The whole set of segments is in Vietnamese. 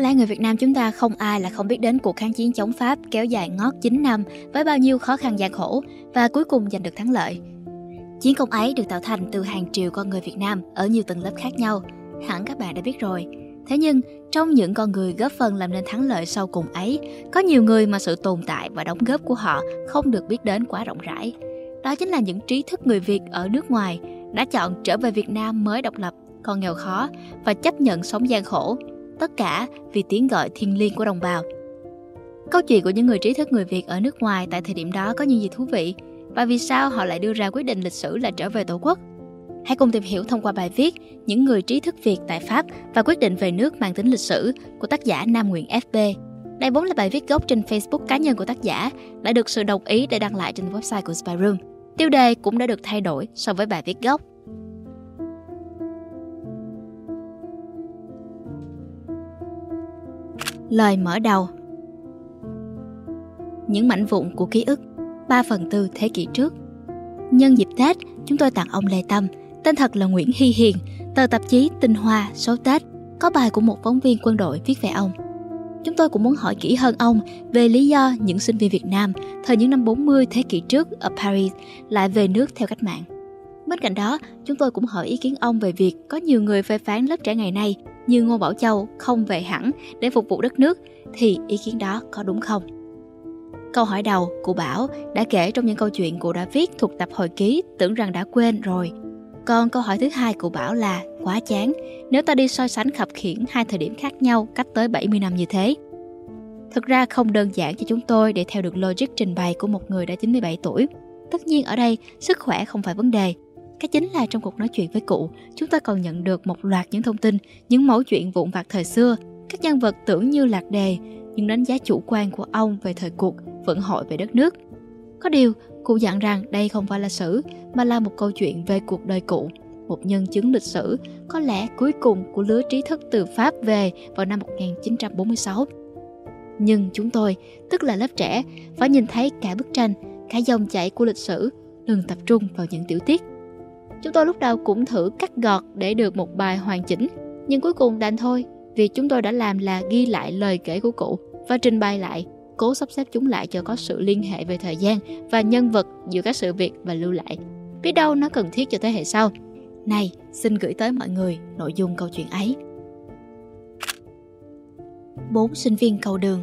lẽ người Việt Nam chúng ta không ai là không biết đến cuộc kháng chiến chống Pháp kéo dài ngót 9 năm với bao nhiêu khó khăn gian khổ và cuối cùng giành được thắng lợi. Chiến công ấy được tạo thành từ hàng triệu con người Việt Nam ở nhiều tầng lớp khác nhau, hẳn các bạn đã biết rồi. Thế nhưng, trong những con người góp phần làm nên thắng lợi sau cùng ấy, có nhiều người mà sự tồn tại và đóng góp của họ không được biết đến quá rộng rãi. Đó chính là những trí thức người Việt ở nước ngoài đã chọn trở về Việt Nam mới độc lập, còn nghèo khó và chấp nhận sống gian khổ, tất cả vì tiếng gọi thiêng liêng của đồng bào. Câu chuyện của những người trí thức người Việt ở nước ngoài tại thời điểm đó có những gì thú vị và vì sao họ lại đưa ra quyết định lịch sử là trở về Tổ quốc? Hãy cùng tìm hiểu thông qua bài viết Những người trí thức Việt tại Pháp và quyết định về nước mang tính lịch sử của tác giả Nam Nguyễn FB. Đây vốn là bài viết gốc trên Facebook cá nhân của tác giả, đã được sự đồng ý để đăng lại trên website của Spyroom. Tiêu đề cũng đã được thay đổi so với bài viết gốc. Lời mở đầu. Những mảnh vụn của ký ức 3 phần tư thế kỷ trước. Nhân dịp Tết, chúng tôi tặng ông Lê Tâm Tên thật là Nguyễn Hy Hiền Tờ tạp chí Tinh Hoa số Tết Có bài của một phóng viên quân đội viết về ông. Chúng tôi cũng muốn hỏi kỹ hơn ông về lý do những sinh viên Việt Nam thời những năm 40 thế kỷ trước ở Paris lại về nước theo cách mạng. Bên cạnh đó, chúng tôi cũng hỏi ý kiến ông về việc có nhiều người phê phán lớp trẻ ngày nay như Ngô Bảo Châu không về hẳn để phục vụ đất nước thì ý kiến đó có đúng không? Câu hỏi đầu, cụ Bảo đã kể trong những câu chuyện cụ đã viết thuộc tập hồi ký tưởng rằng đã quên rồi. Còn câu hỏi thứ hai cụ Bảo là quá chán nếu ta đi so sánh khập khiển hai thời điểm khác nhau cách tới 70 năm như thế. Thực ra không đơn giản cho chúng tôi để theo được logic trình bày của một người đã 97 tuổi. Tất nhiên ở đây, sức khỏe không phải vấn đề. Cái chính là trong cuộc nói chuyện với cụ, chúng ta còn nhận được một loạt những thông tin, những mẫu chuyện vụn vặt thời xưa, các nhân vật tưởng như lạc đề, nhưng đánh giá chủ quan của ông về thời cuộc, vận hội về đất nước. Có điều, cụ dặn rằng đây không phải là sử, mà là một câu chuyện về cuộc đời cụ, một nhân chứng lịch sử có lẽ cuối cùng của lứa trí thức từ Pháp về vào năm 1946. Nhưng chúng tôi, tức là lớp trẻ, phải nhìn thấy cả bức tranh, cả dòng chảy của lịch sử, đừng tập trung vào những tiểu tiết. Chúng tôi lúc đầu cũng thử cắt gọt để được một bài hoàn chỉnh, nhưng cuối cùng đành thôi, vì chúng tôi đã làm là ghi lại lời kể của cụ và trình bày lại, cố sắp xếp chúng lại cho có sự liên hệ về thời gian và nhân vật giữa các sự việc và lưu lại. Biết đâu nó cần thiết cho thế hệ sau. Này, xin gửi tới mọi người nội dung câu chuyện ấy. Bốn sinh viên cầu đường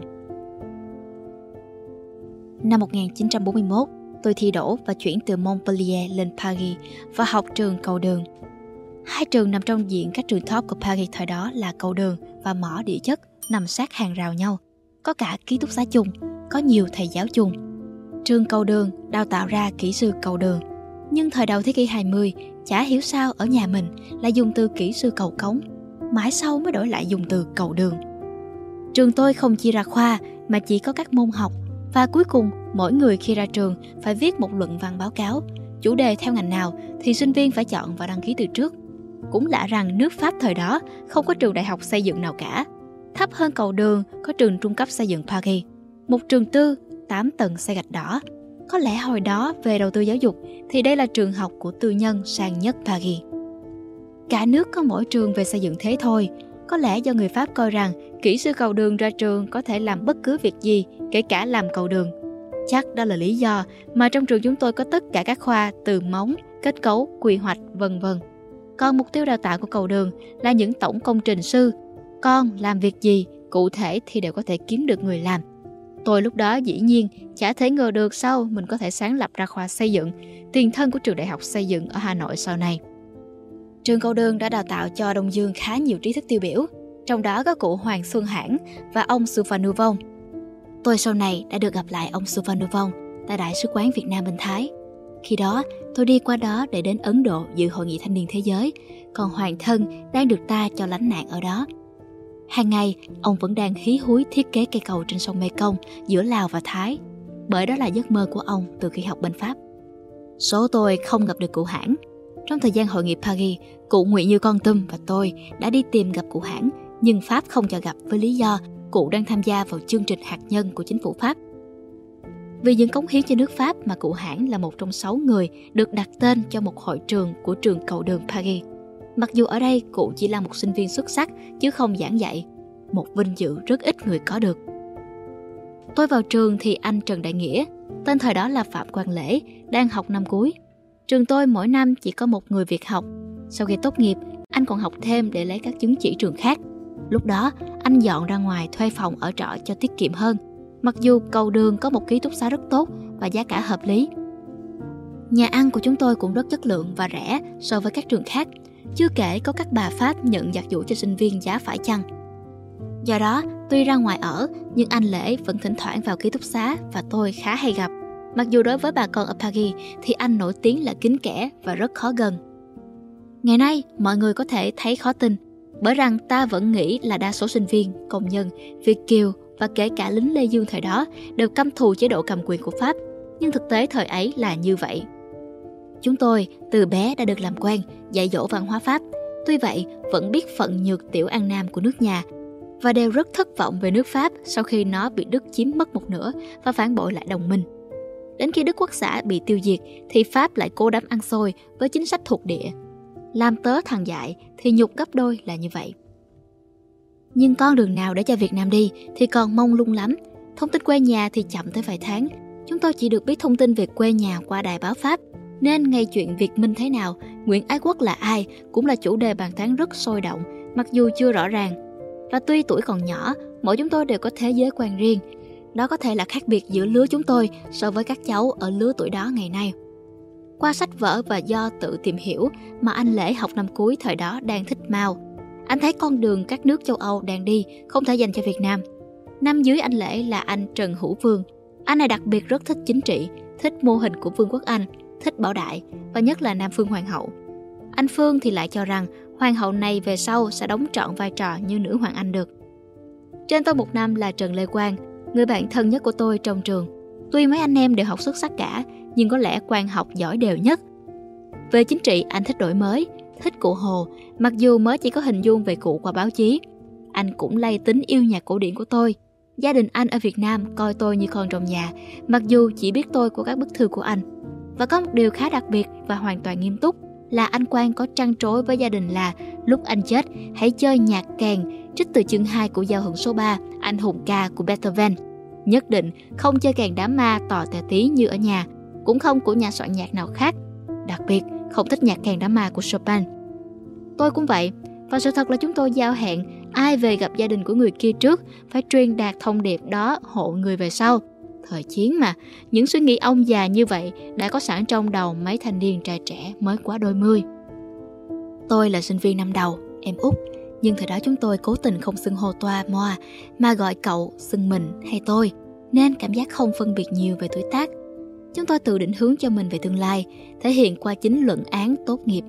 Năm 1941, tôi thi đỗ và chuyển từ Montpellier lên Paris và học trường cầu đường. Hai trường nằm trong diện các trường top của Paris thời đó là cầu đường và mỏ địa chất nằm sát hàng rào nhau. Có cả ký túc xá chung, có nhiều thầy giáo chung. Trường cầu đường đào tạo ra kỹ sư cầu đường. Nhưng thời đầu thế kỷ 20, chả hiểu sao ở nhà mình lại dùng từ kỹ sư cầu cống. Mãi sau mới đổi lại dùng từ cầu đường. Trường tôi không chia ra khoa mà chỉ có các môn học và cuối cùng mỗi người khi ra trường phải viết một luận văn báo cáo chủ đề theo ngành nào thì sinh viên phải chọn và đăng ký từ trước cũng lạ rằng nước Pháp thời đó không có trường đại học xây dựng nào cả. Thấp hơn cầu đường có trường trung cấp xây dựng Paris. Một trường tư, 8 tầng xây gạch đỏ. Có lẽ hồi đó về đầu tư giáo dục thì đây là trường học của tư nhân sang nhất Paris. Cả nước có mỗi trường về xây dựng thế thôi. Có lẽ do người Pháp coi rằng kỹ sư cầu đường ra trường có thể làm bất cứ việc gì, kể cả làm cầu đường. Chắc đó là lý do mà trong trường chúng tôi có tất cả các khoa từ móng, kết cấu, quy hoạch, vân vân. Còn mục tiêu đào tạo của cầu đường là những tổng công trình sư. Con làm việc gì, cụ thể thì đều có thể kiếm được người làm. Tôi lúc đó dĩ nhiên chả thể ngờ được sau mình có thể sáng lập ra khoa xây dựng, tiền thân của trường đại học xây dựng ở Hà Nội sau này. Trường câu đơn đã đào tạo cho Đông Dương khá nhiều trí thức tiêu biểu, trong đó có cụ Hoàng Xuân Hãn và ông Sufanu Vong. Tôi sau này đã được gặp lại ông Sufanu Vong tại Đại sứ quán Việt Nam bên Thái. Khi đó, tôi đi qua đó để đến Ấn Độ dự hội nghị thanh niên thế giới, còn Hoàng thân đang được ta cho lánh nạn ở đó. Hàng ngày, ông vẫn đang hí húi thiết kế cây cầu trên sông Mekong giữa Lào và Thái, bởi đó là giấc mơ của ông từ khi học bên Pháp. Số tôi không gặp được cụ hãng. Trong thời gian hội nghị Paris, cụ Nguyễn Như Con Tâm và tôi đã đi tìm gặp cụ hãng, nhưng Pháp không cho gặp với lý do cụ đang tham gia vào chương trình hạt nhân của chính phủ Pháp vì những cống hiến cho nước Pháp mà cụ hãng là một trong sáu người được đặt tên cho một hội trường của trường cầu đường Paris. Mặc dù ở đây cụ chỉ là một sinh viên xuất sắc chứ không giảng dạy. một vinh dự rất ít người có được. Tôi vào trường thì anh Trần Đại Nghĩa, tên thời đó là Phạm Quang Lễ, đang học năm cuối. Trường tôi mỗi năm chỉ có một người việc học. Sau khi tốt nghiệp, anh còn học thêm để lấy các chứng chỉ trường khác. Lúc đó, anh dọn ra ngoài thuê phòng ở trọ cho tiết kiệm hơn. Mặc dù cầu đường có một ký túc xá rất tốt và giá cả hợp lý. Nhà ăn của chúng tôi cũng rất chất lượng và rẻ so với các trường khác. Chưa kể có các bà Pháp nhận giặt giũ cho sinh viên giá phải chăng. Do đó, tuy ra ngoài ở, nhưng anh Lễ vẫn thỉnh thoảng vào ký túc xá và tôi khá hay gặp. Mặc dù đối với bà con ở Paris thì anh nổi tiếng là kín kẽ và rất khó gần. Ngày nay, mọi người có thể thấy khó tin, bởi rằng ta vẫn nghĩ là đa số sinh viên, công nhân, Việt Kiều và kể cả lính Lê Dương thời đó đều căm thù chế độ cầm quyền của Pháp, nhưng thực tế thời ấy là như vậy. Chúng tôi từ bé đã được làm quen, dạy dỗ văn hóa Pháp, tuy vậy vẫn biết phận nhược tiểu an nam của nước nhà và đều rất thất vọng về nước Pháp sau khi nó bị Đức chiếm mất một nửa và phản bội lại đồng minh. Đến khi Đức Quốc xã bị tiêu diệt thì Pháp lại cố đắm ăn xôi với chính sách thuộc địa. Làm tớ thằng dại thì nhục gấp đôi là như vậy. Nhưng con đường nào để cho Việt Nam đi thì còn mong lung lắm. Thông tin quê nhà thì chậm tới vài tháng. Chúng tôi chỉ được biết thông tin về quê nhà qua đài báo Pháp. Nên ngay chuyện Việt Minh thế nào, Nguyễn Ái Quốc là ai cũng là chủ đề bàn tán rất sôi động, mặc dù chưa rõ ràng. Và tuy tuổi còn nhỏ, mỗi chúng tôi đều có thế giới quan riêng. Đó có thể là khác biệt giữa lứa chúng tôi so với các cháu ở lứa tuổi đó ngày nay. Qua sách vở và do tự tìm hiểu mà anh Lễ học năm cuối thời đó đang thích Mao. Anh thấy con đường các nước châu Âu đang đi không thể dành cho Việt Nam. Năm dưới anh Lễ là anh Trần Hữu Vương. Anh này đặc biệt rất thích chính trị, thích mô hình của Vương quốc Anh, thích bảo đại và nhất là Nam Phương Hoàng hậu. Anh Phương thì lại cho rằng hoàng hậu này về sau sẽ đóng trọn vai trò như nữ hoàng Anh được. Trên tôi một năm là Trần Lê Quang, người bạn thân nhất của tôi trong trường. Tuy mấy anh em đều học xuất sắc cả, nhưng có lẽ Quang học giỏi đều nhất. Về chính trị, anh thích đổi mới, thích cụ Hồ, mặc dù mới chỉ có hình dung về cụ qua báo chí. Anh cũng lay tính yêu nhạc cổ điển của tôi. Gia đình anh ở Việt Nam coi tôi như con trong nhà, mặc dù chỉ biết tôi của các bức thư của anh. Và có một điều khá đặc biệt và hoàn toàn nghiêm túc là anh Quang có trăn trối với gia đình là lúc anh chết hãy chơi nhạc kèn trích từ chương 2 của giao hưởng số 3 Anh hùng ca của Beethoven. Nhất định không chơi kèn đám ma tò tè tí như ở nhà, cũng không của nhà soạn nhạc nào khác. Đặc biệt, không thích nhạc kèn đám ma của Chopin. Tôi cũng vậy, và sự thật là chúng tôi giao hẹn ai về gặp gia đình của người kia trước phải truyền đạt thông điệp đó hộ người về sau. Thời chiến mà, những suy nghĩ ông già như vậy đã có sẵn trong đầu mấy thanh niên trai trẻ mới quá đôi mươi. Tôi là sinh viên năm đầu, em út, nhưng thời đó chúng tôi cố tình không xưng hô toa moa mà gọi cậu, xưng mình hay tôi, nên cảm giác không phân biệt nhiều về tuổi tác. Chúng tôi tự định hướng cho mình về tương lai, thể hiện qua chính luận án tốt nghiệp.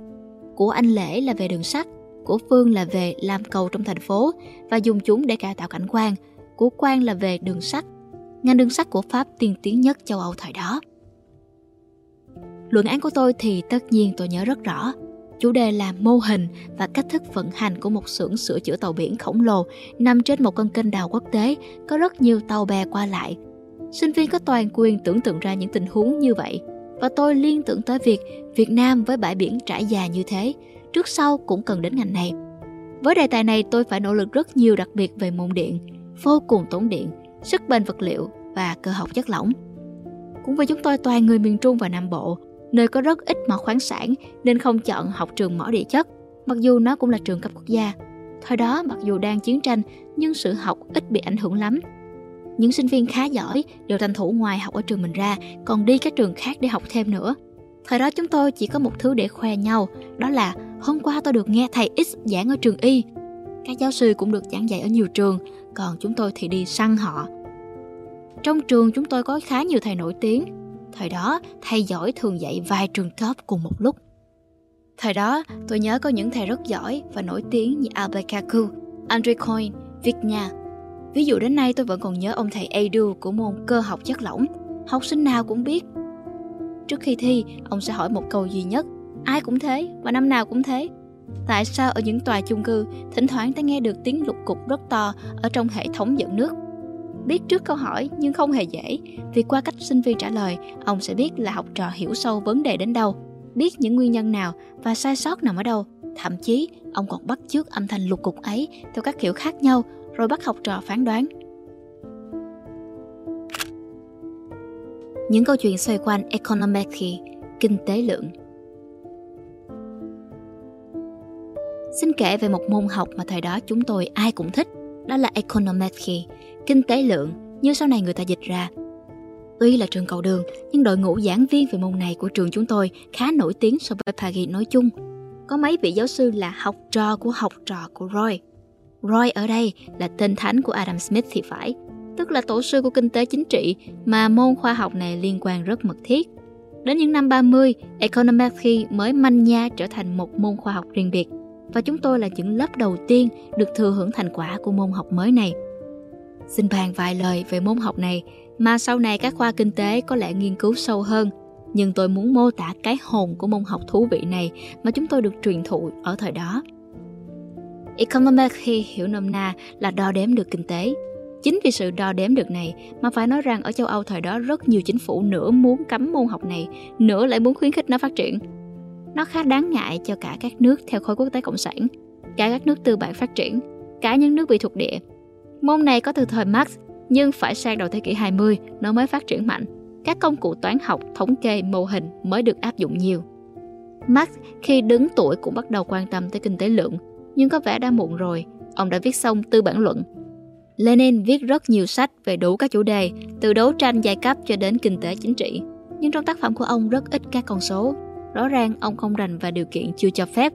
Của anh Lễ là về đường sắt, của Phương là về làm cầu trong thành phố và dùng chúng để cải tạo cảnh quan, của Quang là về đường sắt ngành đường sắt của Pháp tiên tiến nhất châu Âu thời đó. Luận án của tôi thì tất nhiên tôi nhớ rất rõ. Chủ đề là mô hình và cách thức vận hành của một xưởng sửa chữa tàu biển khổng lồ nằm trên một con kênh đào quốc tế có rất nhiều tàu bè qua lại. Sinh viên có toàn quyền tưởng tượng ra những tình huống như vậy và tôi liên tưởng tới việc Việt Nam với bãi biển trải dài như thế, trước sau cũng cần đến ngành này. Với đề tài này tôi phải nỗ lực rất nhiều đặc biệt về môn điện, vô cùng tốn điện sức bền vật liệu và cơ học chất lỏng. Cũng vì chúng tôi toàn người miền Trung và Nam Bộ, nơi có rất ít mỏ khoáng sản nên không chọn học trường mỏ địa chất, mặc dù nó cũng là trường cấp quốc gia. Thời đó mặc dù đang chiến tranh nhưng sự học ít bị ảnh hưởng lắm. Những sinh viên khá giỏi đều tranh thủ ngoài học ở trường mình ra còn đi các trường khác để học thêm nữa. Thời đó chúng tôi chỉ có một thứ để khoe nhau, đó là hôm qua tôi được nghe thầy X giảng ở trường Y. Các giáo sư cũng được giảng dạy ở nhiều trường, còn chúng tôi thì đi săn họ. Trong trường chúng tôi có khá nhiều thầy nổi tiếng. Thời đó, thầy giỏi thường dạy vài trường top cùng một lúc. Thời đó, tôi nhớ có những thầy rất giỏi và nổi tiếng như Albert Kaku, Andre Coyne, Vigna. Ví dụ đến nay tôi vẫn còn nhớ ông thầy Edu của môn cơ học chất lỏng. Học sinh nào cũng biết. Trước khi thi, ông sẽ hỏi một câu duy nhất. Ai cũng thế, và năm nào cũng thế. Tại sao ở những tòa chung cư thỉnh thoảng ta nghe được tiếng lục cục rất to ở trong hệ thống dẫn nước? Biết trước câu hỏi nhưng không hề dễ, vì qua cách sinh viên trả lời, ông sẽ biết là học trò hiểu sâu vấn đề đến đâu, biết những nguyên nhân nào và sai sót nằm ở đâu. Thậm chí, ông còn bắt chước âm thanh lục cục ấy theo các kiểu khác nhau, rồi bắt học trò phán đoán. Những câu chuyện xoay quanh econometry, kinh tế lượng. Xin kể về một môn học mà thời đó chúng tôi ai cũng thích, đó là econometry, kinh tế lượng, như sau này người ta dịch ra. Tuy là trường cầu đường, nhưng đội ngũ giảng viên về môn này của trường chúng tôi khá nổi tiếng so với Paris nói chung. Có mấy vị giáo sư là học trò của học trò của Roy. Roy ở đây là tên thánh của Adam Smith thì phải, tức là tổ sư của kinh tế chính trị mà môn khoa học này liên quan rất mật thiết. Đến những năm 30, Econometry mới manh nha trở thành một môn khoa học riêng biệt và chúng tôi là những lớp đầu tiên được thừa hưởng thành quả của môn học mới này. Xin bàn vài lời về môn học này mà sau này các khoa kinh tế có lẽ nghiên cứu sâu hơn, nhưng tôi muốn mô tả cái hồn của môn học thú vị này mà chúng tôi được truyền thụ ở thời đó. Econometry hiểu nôm na là đo đếm được kinh tế. Chính vì sự đo đếm được này mà phải nói rằng ở châu Âu thời đó rất nhiều chính phủ nửa muốn cấm môn học này, nửa lại muốn khuyến khích nó phát triển. Nó khá đáng ngại cho cả các nước theo khối quốc tế cộng sản, cả các nước tư bản phát triển, cả những nước bị thuộc địa. Môn này có từ thời Marx, nhưng phải sang đầu thế kỷ 20 nó mới phát triển mạnh. Các công cụ toán học, thống kê, mô hình mới được áp dụng nhiều. Marx khi đứng tuổi cũng bắt đầu quan tâm tới kinh tế lượng, nhưng có vẻ đã muộn rồi. Ông đã viết xong tư bản luận. Lenin viết rất nhiều sách về đủ các chủ đề, từ đấu tranh giai cấp cho đến kinh tế chính trị. Nhưng trong tác phẩm của ông rất ít các con số, rõ ràng ông không rành và điều kiện chưa cho phép.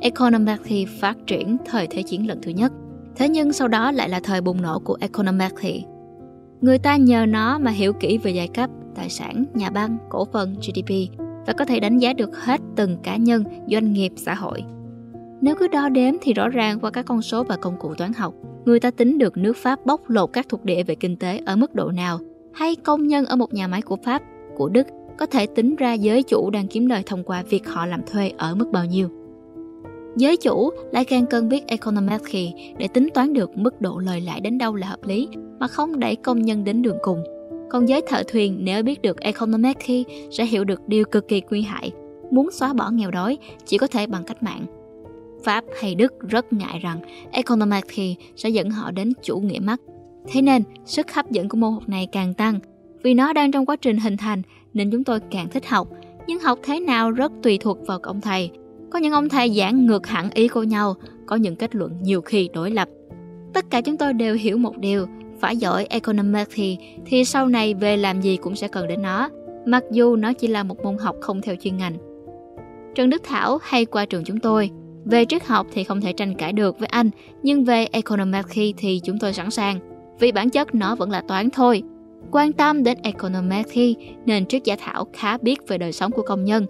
Economy phát triển thời Thế chiến lần thứ nhất. Thế nhưng sau đó lại là thời bùng nổ của Econometry. Người ta nhờ nó mà hiểu kỹ về giai cấp, tài sản, nhà băng, cổ phần, GDP và có thể đánh giá được hết từng cá nhân, doanh nghiệp, xã hội. Nếu cứ đo đếm thì rõ ràng qua các con số và công cụ toán học, người ta tính được nước Pháp bóc lột các thuộc địa về kinh tế ở mức độ nào, hay công nhân ở một nhà máy của Pháp, của Đức có thể tính ra giới chủ đang kiếm lời thông qua việc họ làm thuê ở mức bao nhiêu. Giới chủ lại càng cần biết econometry để tính toán được mức độ lời lãi đến đâu là hợp lý mà không đẩy công nhân đến đường cùng. Còn giới thợ thuyền nếu biết được econometry sẽ hiểu được điều cực kỳ nguy hại. Muốn xóa bỏ nghèo đói chỉ có thể bằng cách mạng. Pháp hay Đức rất ngại rằng econometry sẽ dẫn họ đến chủ nghĩa Marx. Thế nên, sức hấp dẫn của môn học này càng tăng. Vì nó đang trong quá trình hình thành nên chúng tôi càng thích học. Nhưng học thế nào rất tùy thuộc vào ông thầy. Có những ông thầy giảng ngược hẳn ý của nhau, có những kết luận nhiều khi đối lập. Tất cả chúng tôi đều hiểu một điều, phải giỏi economics thì thì sau này về làm gì cũng sẽ cần đến nó, mặc dù nó chỉ là một môn học không theo chuyên ngành. Trần Đức Thảo hay qua trường chúng tôi, về triết học thì không thể tranh cãi được với anh, nhưng về economics thì chúng tôi sẵn sàng, vì bản chất nó vẫn là toán thôi. Quan tâm đến economics nên triết giả Thảo khá biết về đời sống của công nhân,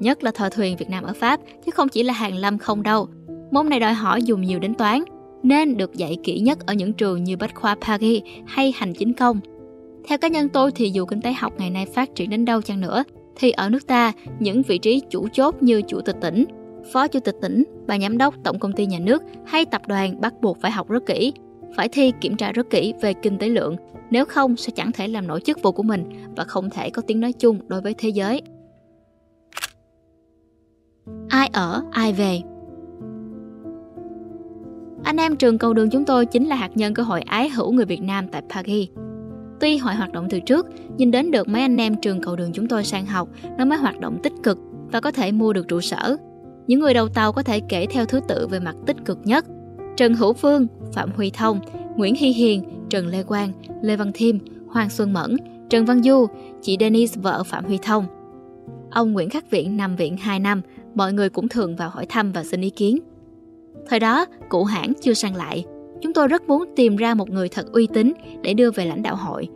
nhất là thợ thuyền Việt Nam ở Pháp, chứ không chỉ là hàng lâm không đâu. Môn này đòi hỏi dùng nhiều đến toán, nên được dạy kỹ nhất ở những trường như Bách khoa Paris hay Hành chính công. Theo cá nhân tôi thì dù kinh tế học ngày nay phát triển đến đâu chăng nữa, thì ở nước ta, những vị trí chủ chốt như chủ tịch tỉnh, phó chủ tịch tỉnh, bà giám đốc tổng công ty nhà nước hay tập đoàn bắt buộc phải học rất kỹ, phải thi kiểm tra rất kỹ về kinh tế lượng, nếu không sẽ chẳng thể làm nổi chức vụ của mình và không thể có tiếng nói chung đối với thế giới. Ai ở, ai về Anh em trường cầu đường chúng tôi chính là hạt nhân của hội ái hữu người Việt Nam tại Paris. Tuy hội hoạt động từ trước, nhưng đến được mấy anh em trường cầu đường chúng tôi sang học, nó mới hoạt động tích cực và có thể mua được trụ sở. Những người đầu tàu có thể kể theo thứ tự về mặt tích cực nhất. Trần Hữu Phương, Phạm Huy Thông, Nguyễn Hy Hiền, Trần Lê Quang, Lê Văn Thiêm, Hoàng Xuân Mẫn, Trần Văn Du, chị Denise vợ Phạm Huy Thông. Ông Nguyễn Khắc viện nằm viện 2 năm, mọi người cũng thường vào hỏi thăm và xin ý kiến. Thời đó, cụ hãng chưa sang lại, chúng tôi rất muốn tìm ra một người thật uy tín để đưa về lãnh đạo hội.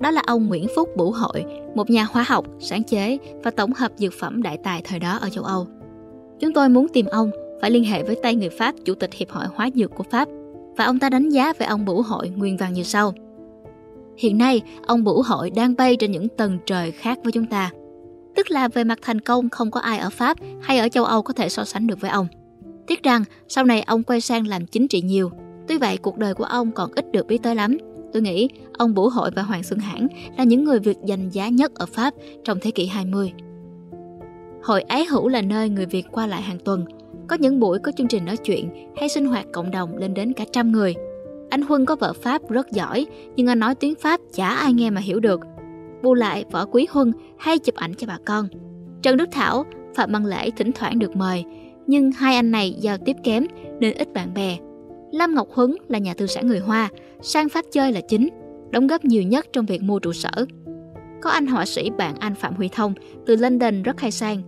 Đó là ông Nguyễn Phúc Bửu Hội, một nhà hóa học, sáng chế và tổng hợp dược phẩm đại tài thời đó ở châu Âu. Chúng tôi muốn tìm ông phải liên hệ với tay người Pháp chủ tịch Hiệp hội Hóa dược của Pháp và ông ta đánh giá về ông Bửu Hội nguyên văn như sau. Hiện nay, ông Bửu Hội đang bay trên những tầng trời khác với chúng ta. Tức là về mặt thành công không có ai ở Pháp hay ở châu Âu có thể so sánh được với ông. Tiếc rằng sau này ông quay sang làm chính trị nhiều. Tuy vậy cuộc đời của ông còn ít được biết tới lắm. Tôi nghĩ ông Bủ Hội và Hoàng Xuân Hãn là những người Việt danh giá nhất ở Pháp trong thế kỷ 20. Hội Ái Hữu là nơi người Việt qua lại hàng tuần. Có những buổi có chương trình nói chuyện hay sinh hoạt cộng đồng lên đến cả trăm người. Anh Huân có vợ Pháp rất giỏi, nhưng anh nói tiếng Pháp chả ai nghe mà hiểu được. Bù lại, võ Quý Huân hay chụp ảnh cho bà con. Trần Đức Thảo, Phạm Văn Lễ thỉnh thoảng được mời, nhưng hai anh này giao tiếp kém nên ít bạn bè. Lâm Ngọc Huấn là nhà tư sản người Hoa, sang Pháp chơi là chính, đóng góp nhiều nhất trong việc mua trụ sở. Có anh họa sĩ bạn anh Phạm Huy Thông từ London rất hay sang,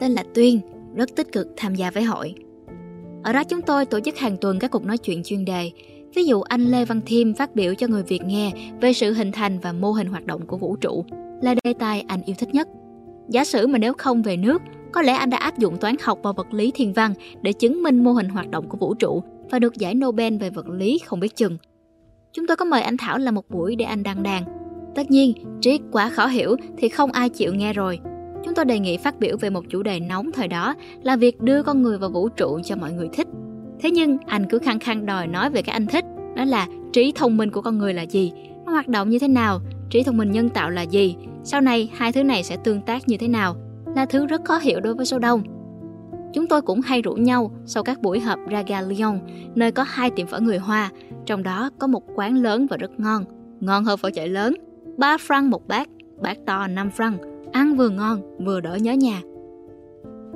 tên là Tuyên, rất tích cực tham gia với hội. Ở đó chúng tôi tổ chức hàng tuần các cuộc nói chuyện chuyên đề. Ví dụ anh Lê Văn Thiêm phát biểu cho người Việt nghe về sự hình thành và mô hình hoạt động của vũ trụ là đề tài anh yêu thích nhất. Giả sử mà nếu không về nước, có lẽ anh đã áp dụng toán học và vật lý thiên văn để chứng minh mô hình hoạt động của vũ trụ và được giải Nobel về vật lý không biết chừng. Chúng tôi có mời anh Thảo làm một buổi để anh đăng đàn. Tất nhiên, triết quá khó hiểu thì không ai chịu nghe rồi. Chúng tôi đề nghị phát biểu về một chủ đề nóng thời đó là việc đưa con người vào vũ trụ cho mọi người thích. Thế nhưng anh cứ khăng khăng đòi nói về cái anh thích, đó là trí thông minh của con người là gì, nó hoạt động như thế nào, trí thông minh nhân tạo là gì, sau này hai thứ này sẽ tương tác như thế nào, là thứ rất khó hiểu đối với số đông. Chúng tôi cũng hay rủ nhau sau các buổi họp Raga Lyon, nơi có hai tiệm phở người Hoa, trong đó có một quán lớn và rất ngon, ngon hơn phở chạy lớn, 3 franc một bát, bát to 5 franc, ăn vừa ngon vừa đỡ nhớ nhà.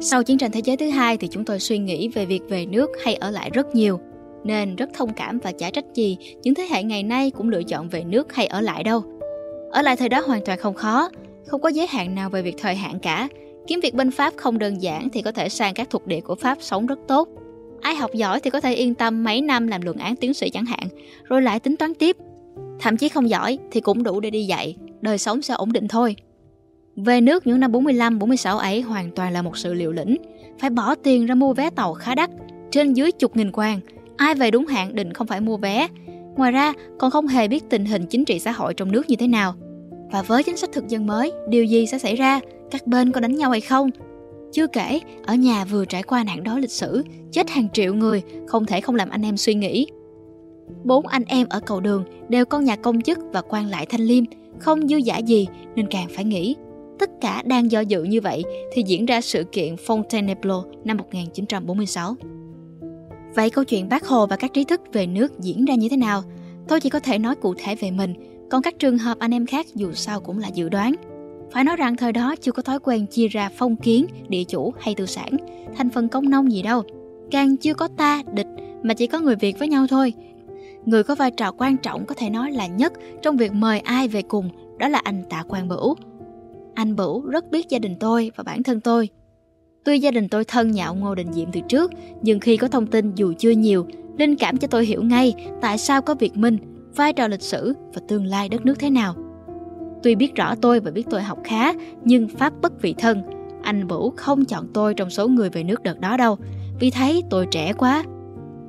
Sau chiến tranh thế giới thứ hai thì chúng tôi suy nghĩ về việc về nước hay ở lại rất nhiều, nên rất thông cảm và chả trách gì những thế hệ ngày nay cũng lựa chọn về nước hay ở lại đâu. Ở lại thời đó hoàn toàn không khó, không có giới hạn nào về việc thời hạn cả. Kiếm việc bên Pháp không đơn giản thì có thể sang các thuộc địa của Pháp sống rất tốt. Ai học giỏi thì có thể yên tâm mấy năm làm luận án tiến sĩ chẳng hạn, rồi lại tính toán tiếp. Thậm chí không giỏi thì cũng đủ để đi dạy, đời sống sẽ ổn định thôi. Về nước những năm 45, 46 ấy hoàn toàn là một sự liều lĩnh. Phải bỏ tiền ra mua vé tàu khá đắt, trên dưới chục nghìn quan. Ai về đúng hạn định không phải mua vé. Ngoài ra, còn không hề biết tình hình chính trị xã hội trong nước như thế nào. Và với chính sách thực dân mới, điều gì sẽ xảy ra? Các bên có đánh nhau hay không? Chưa kể, ở nhà vừa trải qua nạn đói lịch sử, chết hàng triệu người, không thể không làm anh em suy nghĩ. Bốn anh em ở cầu đường đều con nhà công chức và quan lại thanh liêm, không dư giả gì nên càng phải nghĩ. Tất cả đang do dự như vậy thì diễn ra sự kiện Fontainebleau năm 1946. Vậy câu chuyện bác Hồ và các trí thức về nước diễn ra như thế nào? Tôi chỉ có thể nói cụ thể về mình, còn các trường hợp anh em khác dù sao cũng là dự đoán. Phải nói rằng thời đó chưa có thói quen chia ra phong kiến, địa chủ hay tư sản, thành phần công nông gì đâu. Càng chưa có ta, địch, mà chỉ có người Việt với nhau thôi. Người có vai trò quan trọng có thể nói là nhất trong việc mời ai về cùng, đó là anh Tạ Quang Bửu. Anh Bửu rất biết gia đình tôi và bản thân tôi. Tuy gia đình tôi thân nhạo Ngô Đình Diệm từ trước, nhưng khi có thông tin dù chưa nhiều, linh cảm cho tôi hiểu ngay tại sao có Việt Minh, vai trò lịch sử và tương lai đất nước thế nào. Tuy biết rõ tôi và biết tôi học khá, nhưng pháp bất vị thân. Anh Bửu không chọn tôi trong số người về nước đợt đó đâu, vì thấy tôi trẻ quá.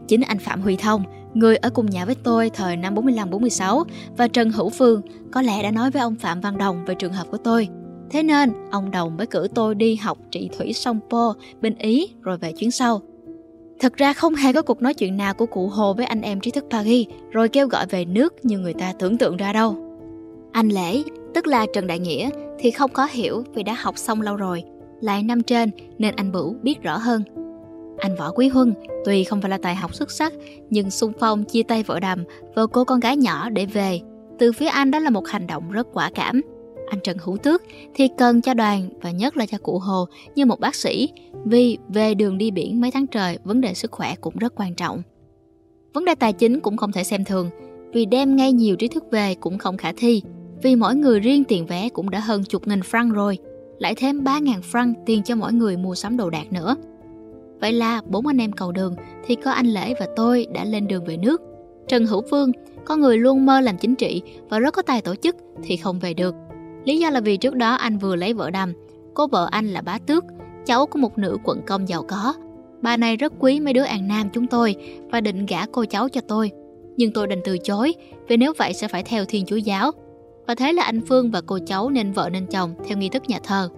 Chính anh Phạm Huy Thông, người ở cùng nhà với tôi thời năm 45-46 và Trần Hữu Phương có lẽ đã nói với ông Phạm Văn Đồng về trường hợp của tôi. Thế nên, ông Đồng mới cử tôi đi học trị thủy sông Po bên Ý rồi về chuyến sau. Thật ra không hề có cuộc nói chuyện nào của cụ Hồ với anh em trí thức Paris rồi kêu gọi về nước như người ta tưởng tượng ra đâu. Anh Lễ, tức là Trần Đại Nghĩa, thì không khó hiểu vì đã học xong lâu rồi, lại năm trên nên anh Bửu biết rõ hơn. Anh Võ Quý Huân, tuy không phải là tài học xuất sắc, nhưng xung phong chia tay vợ đầm vợ cô con gái nhỏ để về. Từ phía anh đó là một hành động rất quả cảm. Anh Trần Hữu Tước thì cần cho đoàn và nhất là cho cụ Hồ như một bác sĩ vì về đường đi biển mấy tháng trời vấn đề sức khỏe cũng rất quan trọng. Vấn đề tài chính cũng không thể xem thường vì đem ngay nhiều trí thức về cũng không khả thi vì mỗi người riêng tiền vé cũng đã hơn chục nghìn franc rồi lại thêm 3.000 franc tiền cho mỗi người mua sắm đồ đạc nữa. Vậy là bốn anh em cầu đường thì có anh Lễ và tôi đã lên đường về nước. Trần Hữu Phương, có người luôn mơ làm chính trị và rất có tài tổ chức thì không về được. Lý do là vì trước đó anh vừa lấy vợ đầm, cô vợ anh là bá tước, cháu của một nữ quận công giàu có. Bà này rất quý mấy đứa An Nam chúng tôi và định gả cô cháu cho tôi. Nhưng tôi đành từ chối vì nếu vậy sẽ phải theo thiên chúa giáo. Và thế là anh Phương và cô cháu nên vợ nên chồng theo nghi thức nhà thờ.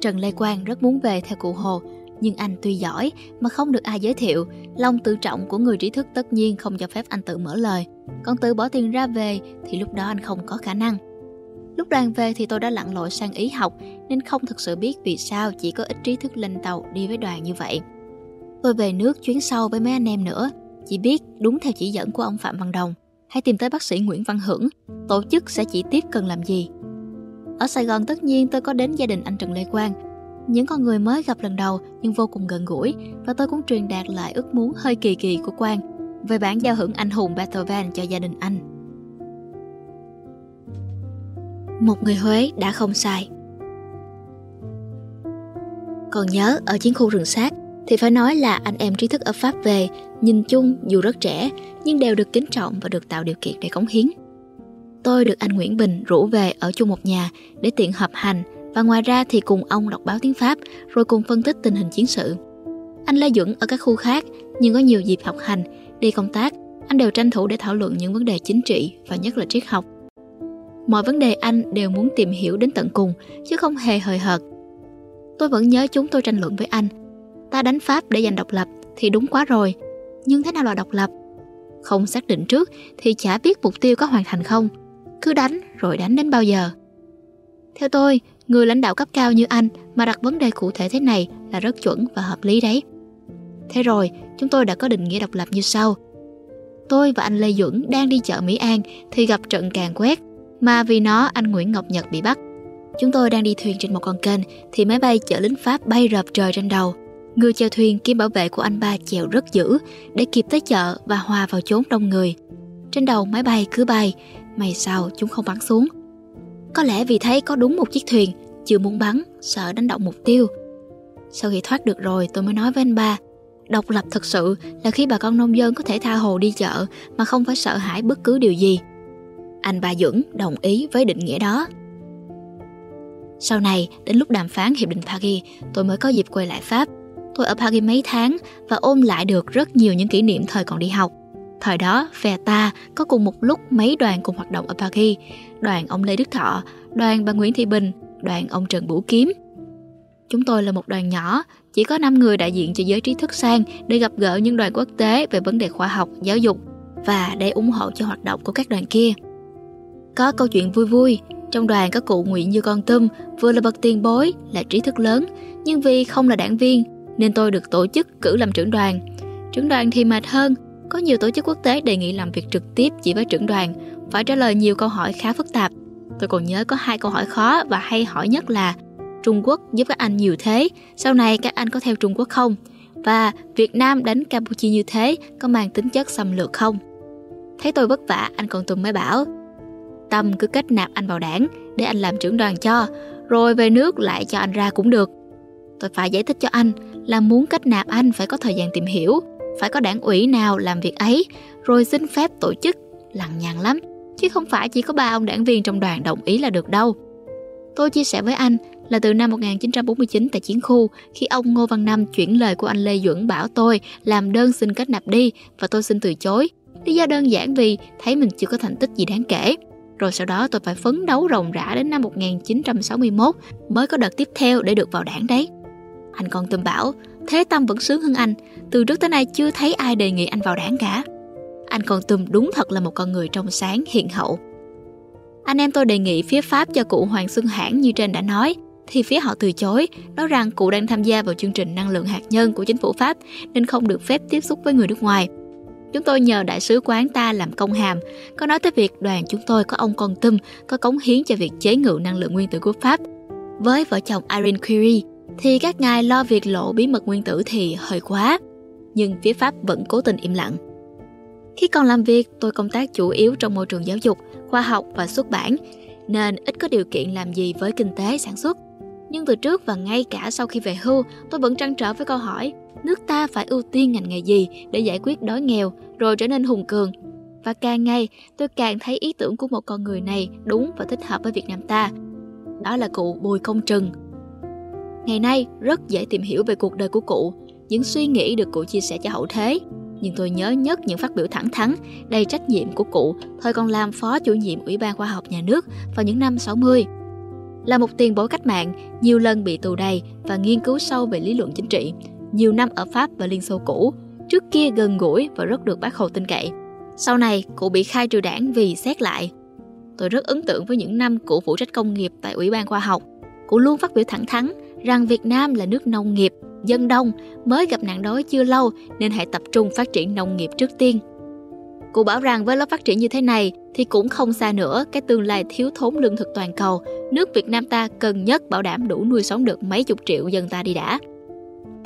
Trần Lê Quang rất muốn về theo cụ Hồ nhưng anh tuy giỏi mà không được ai giới thiệu, lòng tự trọng của người trí thức tất nhiên không cho phép anh tự mở lời. Còn tự bỏ tiền ra về thì lúc đó anh không có khả năng. Lúc đoàn về thì tôi đã lặn lội sang Ý học nên không thực sự biết vì sao chỉ có ít trí thức lên tàu đi với đoàn như vậy. Tôi về nước chuyến sau với mấy anh em nữa, chỉ biết đúng theo chỉ dẫn của ông Phạm Văn Đồng. Hãy tìm tới bác sĩ Nguyễn Văn Hưởng, tổ chức sẽ chỉ tiếp cần làm gì. Ở Sài Gòn tất nhiên tôi có đến gia đình anh Trần Lê Quang, những con người mới gặp lần đầu nhưng vô cùng gần gũi và tôi cũng truyền đạt lại ước muốn hơi kỳ kỳ của Quang về bản giao hưởng anh hùng Beethoven cho gia đình anh. Một người Huế đã không sai. Còn nhớ ở chiến khu rừng sát thì phải nói là anh em trí thức ở Pháp về, nhìn chung dù rất trẻ nhưng đều được kính trọng và được tạo điều kiện để cống hiến. Tôi được anh Nguyễn Bình rủ về ở chung một nhà để tiện hợp hành và ngoài ra thì cùng ông đọc báo tiếng Pháp rồi cùng phân tích tình hình chiến sự. Anh Lê Duẩn ở các khu khác nhưng có nhiều dịp học hành, đi công tác, anh đều tranh thủ để thảo luận những vấn đề chính trị và nhất là triết học. Mọi vấn đề anh đều muốn tìm hiểu đến tận cùng chứ không hề hời hợt. Tôi vẫn nhớ chúng tôi tranh luận với anh. Ta đánh Pháp để giành độc lập thì đúng quá rồi, nhưng thế nào là độc lập? Không xác định trước thì chả biết mục tiêu có hoàn thành không. Cứ đánh rồi đánh đến bao giờ. Theo tôi, Người lãnh đạo cấp cao như anh mà đặt vấn đề cụ thể thế này là rất chuẩn và hợp lý đấy. Thế rồi, chúng tôi đã có định nghĩa độc lập như sau. Tôi và anh Lê Duẩn đang đi chợ Mỹ An thì gặp trận càng quét, mà vì nó anh Nguyễn Ngọc Nhật bị bắt. Chúng tôi đang đi thuyền trên một con kênh thì máy bay chở lính Pháp bay rợp trời trên đầu. Người chèo thuyền kiêm bảo vệ của anh ba chèo rất dữ để kịp tới chợ và hòa vào chốn đông người. Trên đầu máy bay cứ bay, may sao chúng không bắn xuống. Có lẽ vì thấy có đúng một chiếc thuyền, chưa muốn bắn, sợ đánh động mục tiêu. Sau khi thoát được rồi tôi mới nói với anh ba, độc lập thật sự là khi bà con nông dân có thể tha hồ đi chợ mà không phải sợ hãi bất cứ điều gì. Anh ba dũng đồng ý với định nghĩa đó. Sau này, đến lúc đàm phán Hiệp định Paris, tôi mới có dịp quay lại Pháp. Tôi ở Paris mấy tháng và ôm lại được rất nhiều những kỷ niệm thời còn đi học. Thời đó, phe ta có cùng một lúc mấy đoàn cùng hoạt động ở Paris, đoàn ông Lê Đức Thọ, đoàn bà Nguyễn Thị Bình, đoàn ông Trần Bửu Kiếm. Chúng tôi là một đoàn nhỏ, chỉ có 5 người đại diện cho giới trí thức sang để gặp gỡ những đoàn quốc tế về vấn đề khoa học, giáo dục và để ủng hộ cho hoạt động của các đoàn kia. Có câu chuyện vui vui, trong đoàn có cụ Nguyễn Như Con Tum, vừa là bậc tiền bối, là trí thức lớn, nhưng vì không là đảng viên nên tôi được tổ chức cử làm trưởng đoàn. Trưởng đoàn thì mệt hơn, có nhiều tổ chức quốc tế đề nghị làm việc trực tiếp chỉ với trưởng đoàn, phải trả lời nhiều câu hỏi khá phức tạp. Tôi còn nhớ có hai câu hỏi khó và hay hỏi nhất là Trung Quốc giúp các anh nhiều thế, sau này các anh có theo Trung Quốc không? Và Việt Nam đánh Campuchia như thế có mang tính chất xâm lược không? Thấy tôi vất vả, anh còn Tùng mới bảo Tâm cứ kết nạp anh vào đảng để anh làm trưởng đoàn cho, rồi về nước lại cho anh ra cũng được. Tôi phải giải thích cho anh là muốn kết nạp anh phải có thời gian tìm hiểu, phải có đảng ủy nào làm việc ấy, rồi xin phép tổ chức, lằng nhằng lắm, chứ không phải chỉ có ba ông đảng viên trong đoàn đồng ý là được đâu. Tôi chia sẻ với anh là từ năm 1949 tại chiến khu, khi ông Ngô Văn Năm chuyển lời của anh Lê Duẩn bảo tôi làm đơn xin kết nạp đi và tôi xin từ chối. Lý do đơn giản vì thấy mình chưa có thành tích gì đáng kể. Rồi sau đó tôi phải phấn đấu ròng rã đến năm 1961 mới có đợt tiếp theo để được vào đảng đấy. Anh còn tùm bảo, Thế Tâm vẫn sướng hơn anh, từ trước tới nay chưa thấy ai đề nghị anh vào đảng cả. Anh còn tùm đúng thật là một con người trong sáng, hiện hậu. Anh em tôi đề nghị phía Pháp cho cụ Hoàng Xuân Hãn như trên đã nói, thì phía họ từ chối, nói rằng cụ đang tham gia vào chương trình năng lượng hạt nhân của chính phủ Pháp nên không được phép tiếp xúc với người nước ngoài. Chúng tôi nhờ đại sứ quán ta làm công hàm, có nói tới việc đoàn chúng tôi có ông con tâm có cống hiến cho việc chế ngự năng lượng nguyên tử của Pháp. Với vợ chồng Irene Curie, thì các ngài lo việc lộ bí mật nguyên tử thì hơi quá. Nhưng phía Pháp vẫn cố tình im lặng. Khi còn làm việc, tôi công tác chủ yếu trong môi trường giáo dục, khoa học và xuất bản, nên ít có điều kiện làm gì với kinh tế sản xuất. Nhưng từ trước và ngay cả sau khi về hưu, tôi vẫn trăn trở với câu hỏi nước ta phải ưu tiên ngành nghề gì để giải quyết đói nghèo rồi trở nên hùng cường. Và càng ngày, tôi càng thấy ý tưởng của một con người này đúng và thích hợp với Việt Nam ta. Đó là cụ Bùi Công Trừng, Ngày nay rất dễ tìm hiểu về cuộc đời của cụ, những suy nghĩ được cụ chia sẻ cho hậu thế. Nhưng tôi nhớ nhất những phát biểu thẳng thắn, đầy trách nhiệm của cụ thời còn làm phó chủ nhiệm Ủy ban Khoa học Nhà nước vào những năm 60. Là một tiền bối cách mạng, nhiều lần bị tù đầy và nghiên cứu sâu về lý luận chính trị, nhiều năm ở Pháp và Liên Xô cũ, trước kia gần gũi và rất được bác Hồ tin cậy. Sau này, cụ bị khai trừ đảng vì xét lại. Tôi rất ấn tượng với những năm cụ phụ trách công nghiệp tại Ủy ban Khoa học. Cụ luôn phát biểu thẳng thắn, rằng Việt Nam là nước nông nghiệp, dân đông, mới gặp nạn đói chưa lâu nên hãy tập trung phát triển nông nghiệp trước tiên. Cụ bảo rằng với lớp phát triển như thế này thì cũng không xa nữa cái tương lai thiếu thốn lương thực toàn cầu, nước Việt Nam ta cần nhất bảo đảm đủ nuôi sống được mấy chục triệu dân ta đi đã.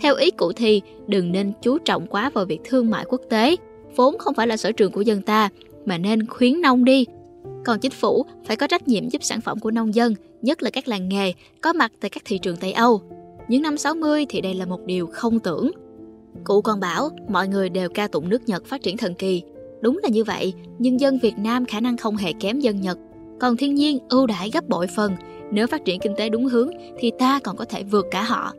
Theo ý cụ thì đừng nên chú trọng quá vào việc thương mại quốc tế, vốn không phải là sở trường của dân ta, mà nên khuyến nông đi. Còn chính phủ phải có trách nhiệm giúp sản phẩm của nông dân, nhất là các làng nghề, có mặt tại các thị trường Tây Âu. Những năm 60 thì đây là một điều không tưởng. Cụ còn bảo mọi người đều ca tụng nước Nhật phát triển thần kỳ. Đúng là như vậy, nhưng dân Việt Nam khả năng không hề kém dân Nhật. Còn thiên nhiên ưu đãi gấp bội phần, nếu phát triển kinh tế đúng hướng thì ta còn có thể vượt cả họ.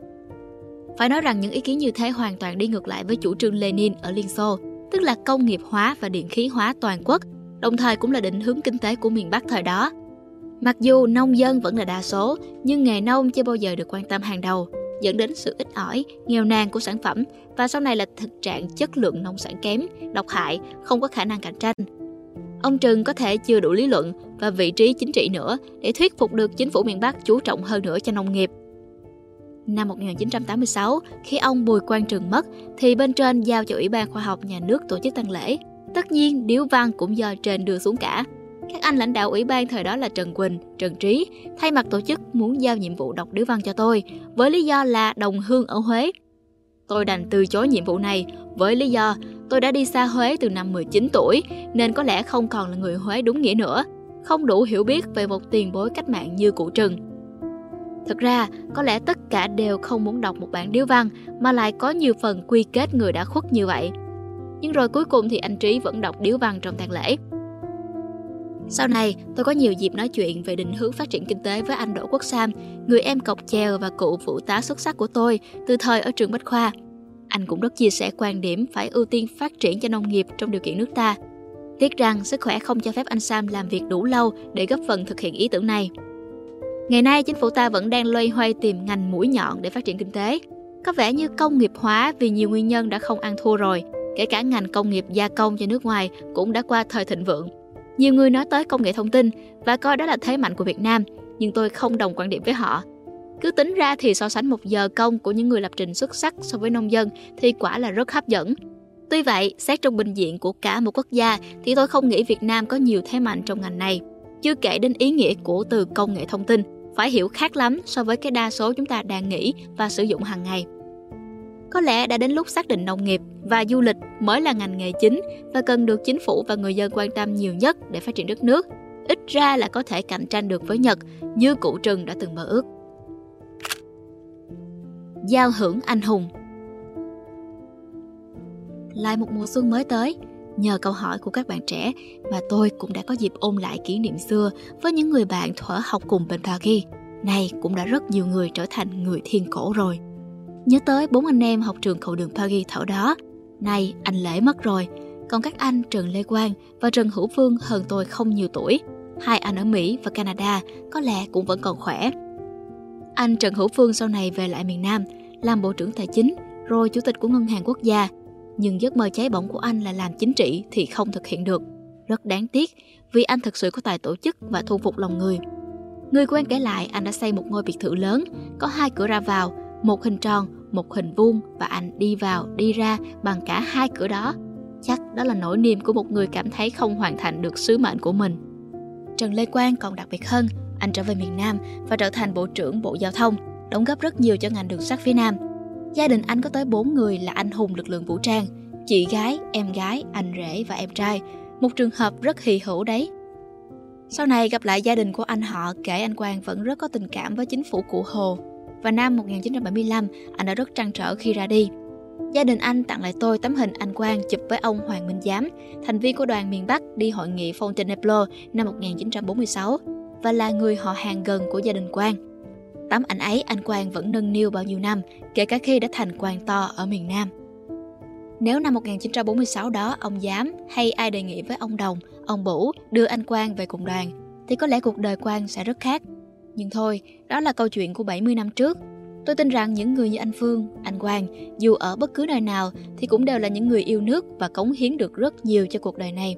Phải nói rằng những ý kiến như thế hoàn toàn đi ngược lại với chủ trương Lenin ở Liên Xô, tức là công nghiệp hóa và điện khí hóa toàn quốc, đồng thời cũng là định hướng kinh tế của miền Bắc thời đó. Mặc dù nông dân vẫn là đa số, nhưng nghề nông chưa bao giờ được quan tâm hàng đầu, dẫn đến sự ít ỏi, nghèo nàn của sản phẩm và sau này là thực trạng chất lượng nông sản kém, độc hại, không có khả năng cạnh tranh. Ông Trừng có thể chưa đủ lý luận và vị trí chính trị nữa để thuyết phục được chính phủ miền Bắc chú trọng hơn nữa cho nông nghiệp. Năm 1986, khi ông Bùi Quang Trừng mất, thì bên trên giao cho Ủy ban Khoa học Nhà nước tổ chức tang lễ. Tất nhiên, điếu văn cũng do trên đưa xuống cả. Các anh lãnh đạo ủy ban thời đó là Trần Quỳnh, Trần Trí, thay mặt tổ chức muốn giao nhiệm vụ đọc điếu văn cho tôi, với lý do là đồng hương ở Huế. Tôi đành từ chối nhiệm vụ này với lý do tôi đã đi xa Huế từ năm 19 tuổi nên có lẽ không còn là người Huế đúng nghĩa nữa, không đủ hiểu biết về một tiền bối cách mạng như cụ Trừng. Thực ra, có lẽ tất cả đều không muốn đọc một bản điếu văn mà lại có nhiều phần quy kết người đã khuất như vậy. Nhưng rồi cuối cùng thì anh Trí vẫn đọc điếu văn trong tang lễ. Sau này, tôi có nhiều dịp nói chuyện về định hướng phát triển kinh tế với anh Đỗ Quốc Sam, người em cọc chèo và cụ phụ tá xuất sắc của tôi từ thời ở trường Bách Khoa. Anh cũng rất chia sẻ quan điểm phải ưu tiên phát triển cho nông nghiệp trong điều kiện nước ta. Tiếc rằng sức khỏe không cho phép anh Sam làm việc đủ lâu để góp phần thực hiện ý tưởng này. Ngày nay, chính phủ ta vẫn đang loay hoay tìm ngành mũi nhọn để phát triển kinh tế. Có vẻ như công nghiệp hóa vì nhiều nguyên nhân đã không ăn thua rồi, kể cả ngành công nghiệp gia công cho nước ngoài cũng đã qua thời thịnh vượng. Nhiều người nói tới công nghệ thông tin và coi đó là thế mạnh của Việt Nam, nhưng tôi không đồng quan điểm với họ. Cứ tính ra thì so sánh một giờ công của những người lập trình xuất sắc so với nông dân thì quả là rất hấp dẫn. Tuy vậy, xét trong bình diện của cả một quốc gia thì tôi không nghĩ Việt Nam có nhiều thế mạnh trong ngành này. Chưa kể đến ý nghĩa của từ công nghệ thông tin, phải hiểu khác lắm so với cái đa số chúng ta đang nghĩ và sử dụng hàng ngày. Có lẽ đã đến lúc xác định nông nghiệp và du lịch mới là ngành nghề chính và cần được chính phủ và người dân quan tâm nhiều nhất để phát triển đất nước. Ít ra là có thể cạnh tranh được với Nhật như cụ Trừng đã từng mơ ước. Giao hưởng anh hùng Lại một mùa xuân mới tới, Nhờ câu hỏi của các bạn trẻ mà tôi cũng đã có dịp ôn lại kỷ niệm xưa với những người bạn thuở học cùng bên Paris. Này cũng đã rất nhiều người trở thành người thiên cổ rồi. Nhớ tới bốn anh em học trường cầu đường Paris thảo đó. Này anh Lễ mất rồi, còn các anh Trần Lê Quang và Trần Hữu Phương hơn tôi không nhiều tuổi. Hai anh ở Mỹ và Canada có lẽ cũng vẫn còn khỏe. Anh Trần Hữu Phương sau này về lại miền Nam, làm Bộ trưởng Tài chính, rồi Chủ tịch của Ngân hàng Quốc gia – nhưng giấc mơ cháy bỏng của anh là làm chính trị thì không thực hiện được. Rất đáng tiếc vì anh thực sự có tài tổ chức và thu phục lòng người. Người quen kể lại anh đã xây một ngôi biệt thự lớn, có hai cửa ra vào, một hình tròn, một hình vuông và anh đi vào, đi ra bằng cả hai cửa đó. Chắc đó là nỗi niềm của một người cảm thấy không hoàn thành được sứ mệnh của mình. Trần Lê Quang còn đặc biệt hơn, anh trở về miền Nam và trở thành Bộ trưởng Bộ Giao thông, đóng góp rất nhiều cho ngành đường sắt phía Nam – Gia đình anh có tới 4 người là anh hùng lực lượng vũ trang, chị gái, em gái, anh rể và em trai. Một trường hợp rất hy hữu đấy. Sau này gặp lại gia đình của anh họ kể anh Quang vẫn rất có tình cảm với chính phủ cụ Hồ. Và năm 1975, anh đã rất trăn trở khi ra đi. Gia đình anh tặng lại tôi tấm hình anh Quang chụp với ông Hoàng Minh Giám, thành viên của đoàn miền Bắc đi hội nghị Fontainebleau năm 1946 và là người họ hàng gần của gia đình Quang. Tấm ảnh ấy anh Quang vẫn nâng niu bao nhiêu năm, kể cả khi đã thành quan to ở miền Nam. Nếu năm 1946 đó ông dám hay ai đề nghị với ông Đồng, ông Bủ đưa anh Quang về cùng đoàn, thì có lẽ cuộc đời Quang sẽ rất khác. Nhưng thôi, đó là câu chuyện của 70 năm trước. Tôi tin rằng những người như anh Phương, anh Quang, dù ở bất cứ nơi nào thì cũng đều là những người yêu nước và cống hiến được rất nhiều cho cuộc đời này.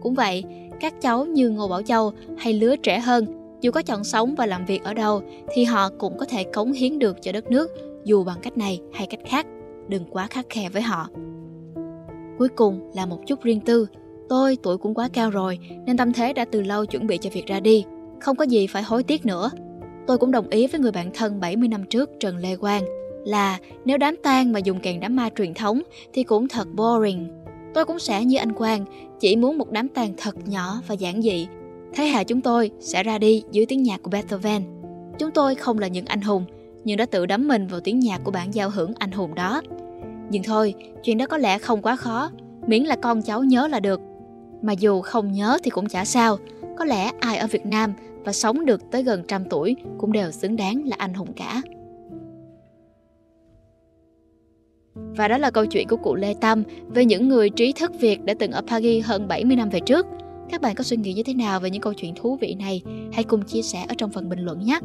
Cũng vậy, các cháu như Ngô Bảo Châu hay lứa trẻ hơn dù có chọn sống và làm việc ở đâu thì họ cũng có thể cống hiến được cho đất nước dù bằng cách này hay cách khác, đừng quá khắc khe với họ. Cuối cùng là một chút riêng tư. Tôi tuổi cũng quá cao rồi nên tâm thế đã từ lâu chuẩn bị cho việc ra đi. Không có gì phải hối tiếc nữa. Tôi cũng đồng ý với người bạn thân 70 năm trước Trần Lê Quang là nếu đám tang mà dùng kèn đám ma truyền thống thì cũng thật boring. Tôi cũng sẽ như anh Quang, chỉ muốn một đám tang thật nhỏ và giản dị. Thế hệ chúng tôi sẽ ra đi dưới tiếng nhạc của Beethoven. Chúng tôi không là những anh hùng, nhưng đã tự đắm mình vào tiếng nhạc của bản giao hưởng anh hùng đó. Nhưng thôi, chuyện đó có lẽ không quá khó, miễn là con cháu nhớ là được. Mà dù không nhớ thì cũng chả sao, có lẽ ai ở Việt Nam và sống được tới gần trăm tuổi cũng đều xứng đáng là anh hùng cả. Và đó là câu chuyện của cụ Lê Tâm về những người trí thức Việt đã từng ở Paris hơn 70 năm về trước. Các bạn có suy nghĩ như thế nào về những câu chuyện thú vị này? Hãy cùng chia sẻ ở trong phần bình luận nhé!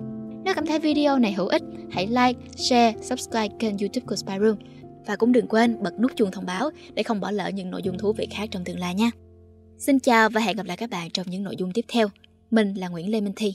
Nếu cảm thấy video này hữu ích, hãy like, share, subscribe kênh youtube của Spy Room. Và cũng đừng quên bật nút chuông thông báo để không bỏ lỡ những nội dung thú vị khác trong tương lai nha. Xin chào và hẹn gặp lại các bạn trong những nội dung tiếp theo. Mình là Nguyễn Lê Minh Thi.